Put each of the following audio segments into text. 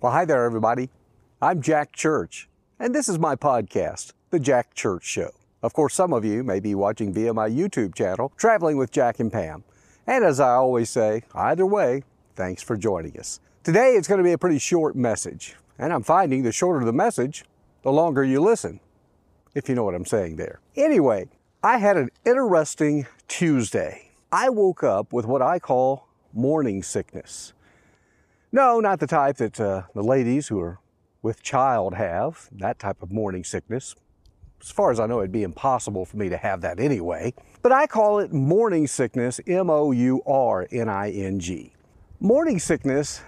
Well, hi there, everybody. I'm Jack Church, and this is my podcast, The Jack Church Show. Of course, some of you may be watching via my YouTube channel, Traveling with Jack and Pam. And as I always say, either way, thanks for joining us. Today, it's going to be a pretty short message, and I'm finding the shorter the message, the longer you listen, if you know what I'm saying there. Anyway, I had an interesting Tuesday. I woke up with what I call morning sickness. No, not the type that uh, the ladies who are with child have, that type of morning sickness. As far as I know, it'd be impossible for me to have that anyway. But I call it morning sickness, M O U R N I N G. Morning sickness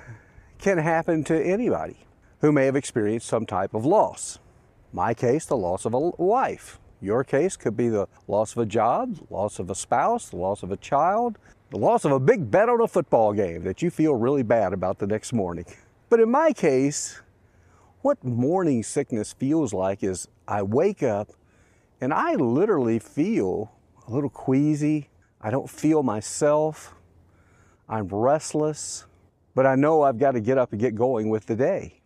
can happen to anybody who may have experienced some type of loss. My case, the loss of a wife. Your case could be the loss of a job, loss of a spouse, the loss of a child, the loss of a big bet on a football game that you feel really bad about the next morning. But in my case, what morning sickness feels like is I wake up and I literally feel a little queasy. I don't feel myself. I'm restless, but I know I've got to get up and get going with the day.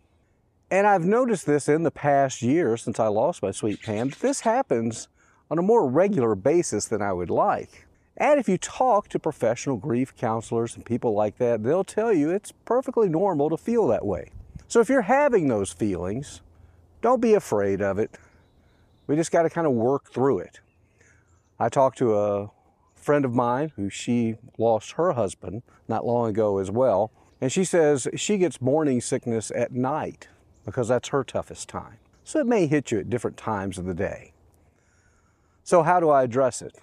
And I've noticed this in the past year since I lost my sweet Pam. This happens on a more regular basis than I would like. And if you talk to professional grief counselors and people like that, they'll tell you it's perfectly normal to feel that way. So if you're having those feelings, don't be afraid of it. We just got to kind of work through it. I talked to a friend of mine who she lost her husband not long ago as well, and she says she gets morning sickness at night because that's her toughest time. So it may hit you at different times of the day. So how do I address it?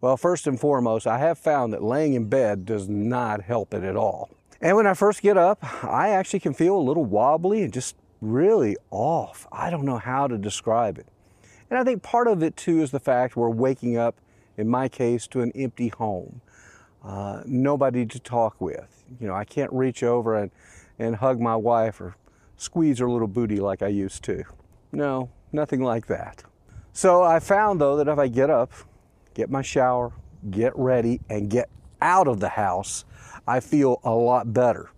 Well, first and foremost, I have found that laying in bed does not help it at all. And when I first get up, I actually can feel a little wobbly and just really off. I don't know how to describe it. And I think part of it too is the fact we're waking up, in my case, to an empty home. Uh, nobody to talk with. You know, I can't reach over and, and hug my wife or squeeze her little booty like I used to. No, nothing like that. So I found though that if I get up, get my shower, get ready, and get out of the house, I feel a lot better.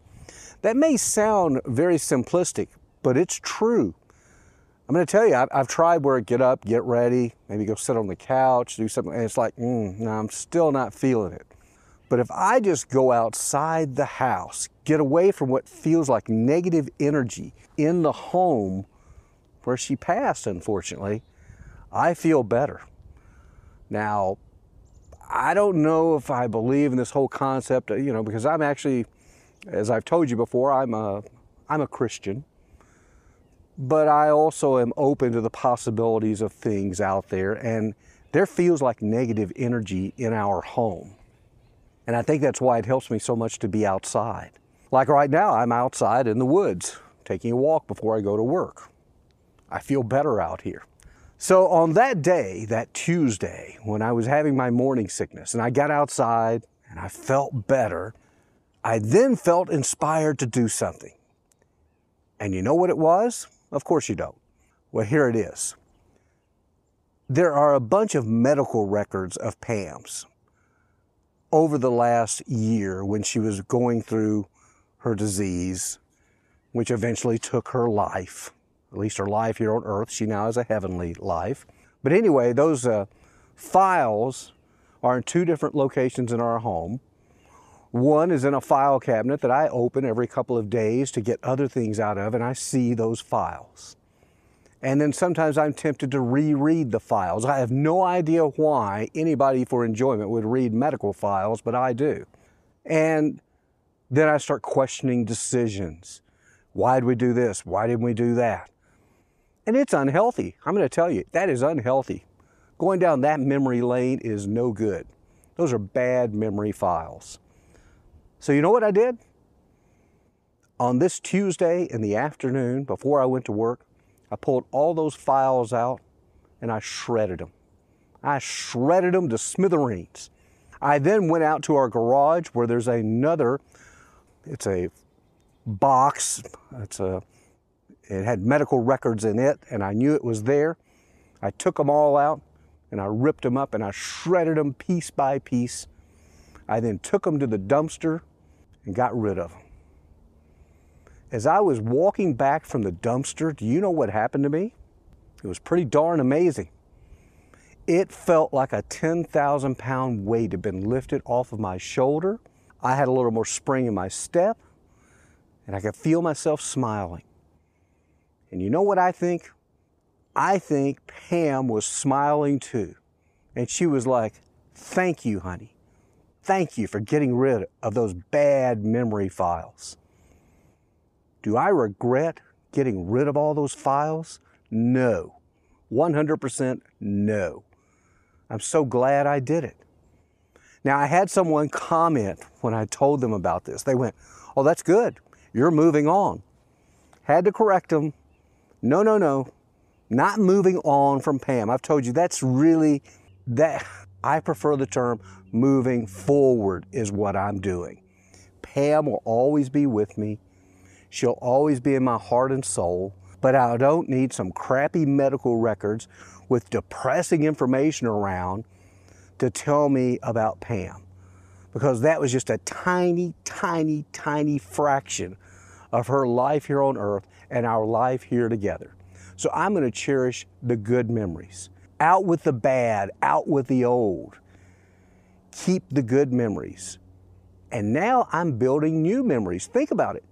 That may sound very simplistic, but it's true. I'm going to tell you, I've, I've, tried where I get up, get ready, maybe go sit on the couch, do something, and it's like, mm, no, I'm still not feeling it. But if I just go outside the house, get away from what feels like negative energy in the home where she passed, unfortunately, I feel better. Now, I don't know if I believe in this whole concept, you know, because I'm actually, as I've told you before, I'm a, I'm a Christian, but I also am open to the possibilities of things out there, and there feels like negative energy in our home. And I think that's why it helps me so much to be outside. Like right now, I'm outside in the woods, taking a walk before I go to work. I feel better out here. So on that day, that Tuesday, when I was having my morning sickness and I got outside and I felt better, I then felt inspired to do something. And you know what it was? Of course you don't. Well, here it is. There are a bunch of medical records of Pam's over the last year when she was going through her disease, which eventually took her life at least her life here on earth. She now has a heavenly life. But anyway, those uh, files are in two different locations in our home. One is in a file cabinet that I open every couple of days to get other things out of, and I see those files. And then sometimes I'm tempted to reread the files. I have no idea why anybody for enjoyment would read medical files, but I do. And then I start questioning decisions. Why did we do this? Why didn't we do that? And it's unhealthy. I'm going to tell you, that is unhealthy. Going down that memory lane is no good. Those are bad memory files. So, you know what I did? On this Tuesday in the afternoon, before I went to work, I pulled all those files out and I shredded them. I shredded them to smithereens. I then went out to our garage where there's another, it's a box, it's a it had medical records in it, and I knew it was there. I took them all out and I ripped them up and I shredded them piece by piece. I then took them to the dumpster and got rid of them. As I was walking back from the dumpster, do you know what happened to me? It was pretty darn amazing. It felt like a 10,000 pound weight had been lifted off of my shoulder. I had a little more spring in my step, and I could feel myself smiling. And you know what I think? I think Pam was smiling too. And she was like, Thank you, honey. Thank you for getting rid of those bad memory files. Do I regret getting rid of all those files? No. 100% no. I'm so glad I did it. Now, I had someone comment when I told them about this. They went, Oh, that's good. You're moving on. Had to correct them. No, no, no. Not moving on from Pam. I've told you that's really that I prefer the term moving forward is what I'm doing. Pam will always be with me. She'll always be in my heart and soul, but I don't need some crappy medical records with depressing information around to tell me about Pam because that was just a tiny, tiny, tiny fraction of her life here on earth and our life here together. So I'm going to cherish the good memories. Out with the bad, out with the old. Keep the good memories. And now I'm building new memories. Think about it.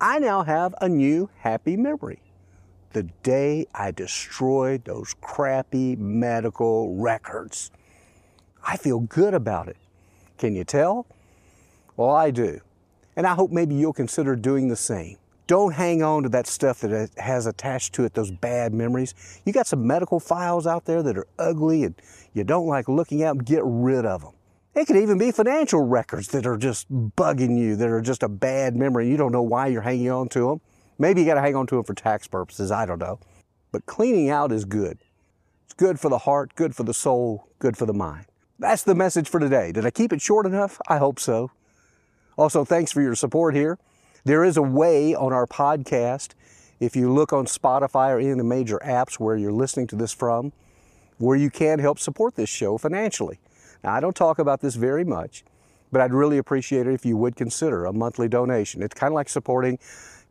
I now have a new happy memory the day I destroyed those crappy medical records. I feel good about it. Can you tell? Well, I do. And I hope maybe you'll consider doing the same. Don't hang on to that stuff that has attached to it those bad memories. You got some medical files out there that are ugly and you don't like looking at them, get rid of them. It could even be financial records that are just bugging you, that are just a bad memory. You don't know why you're hanging on to them. Maybe you got to hang on to them for tax purposes. I don't know. But cleaning out is good. It's good for the heart, good for the soul, good for the mind. That's the message for today. Did I keep it short enough? I hope so. Also, thanks for your support here. There is a way on our podcast, if you look on Spotify or any of the major apps where you're listening to this from, where you can help support this show financially. Now, I don't talk about this very much, but I'd really appreciate it if you would consider a monthly donation. It's kind of like supporting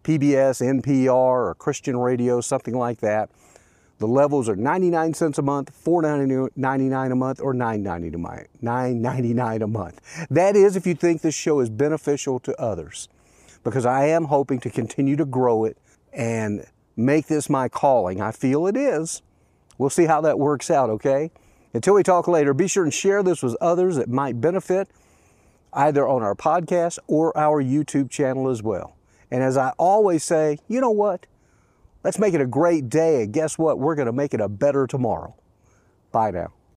PBS, NPR, or Christian radio, something like that. The levels are 99 cents a month, $4.99 a month, or $9.99 a month. That is if you think this show is beneficial to others, because I am hoping to continue to grow it and make this my calling. I feel it is. We'll see how that works out, okay? Until we talk later, be sure and share this with others that might benefit either on our podcast or our YouTube channel as well. And as I always say, you know what? Let's make it a great day. And guess what? We're going to make it a better tomorrow. Bye now.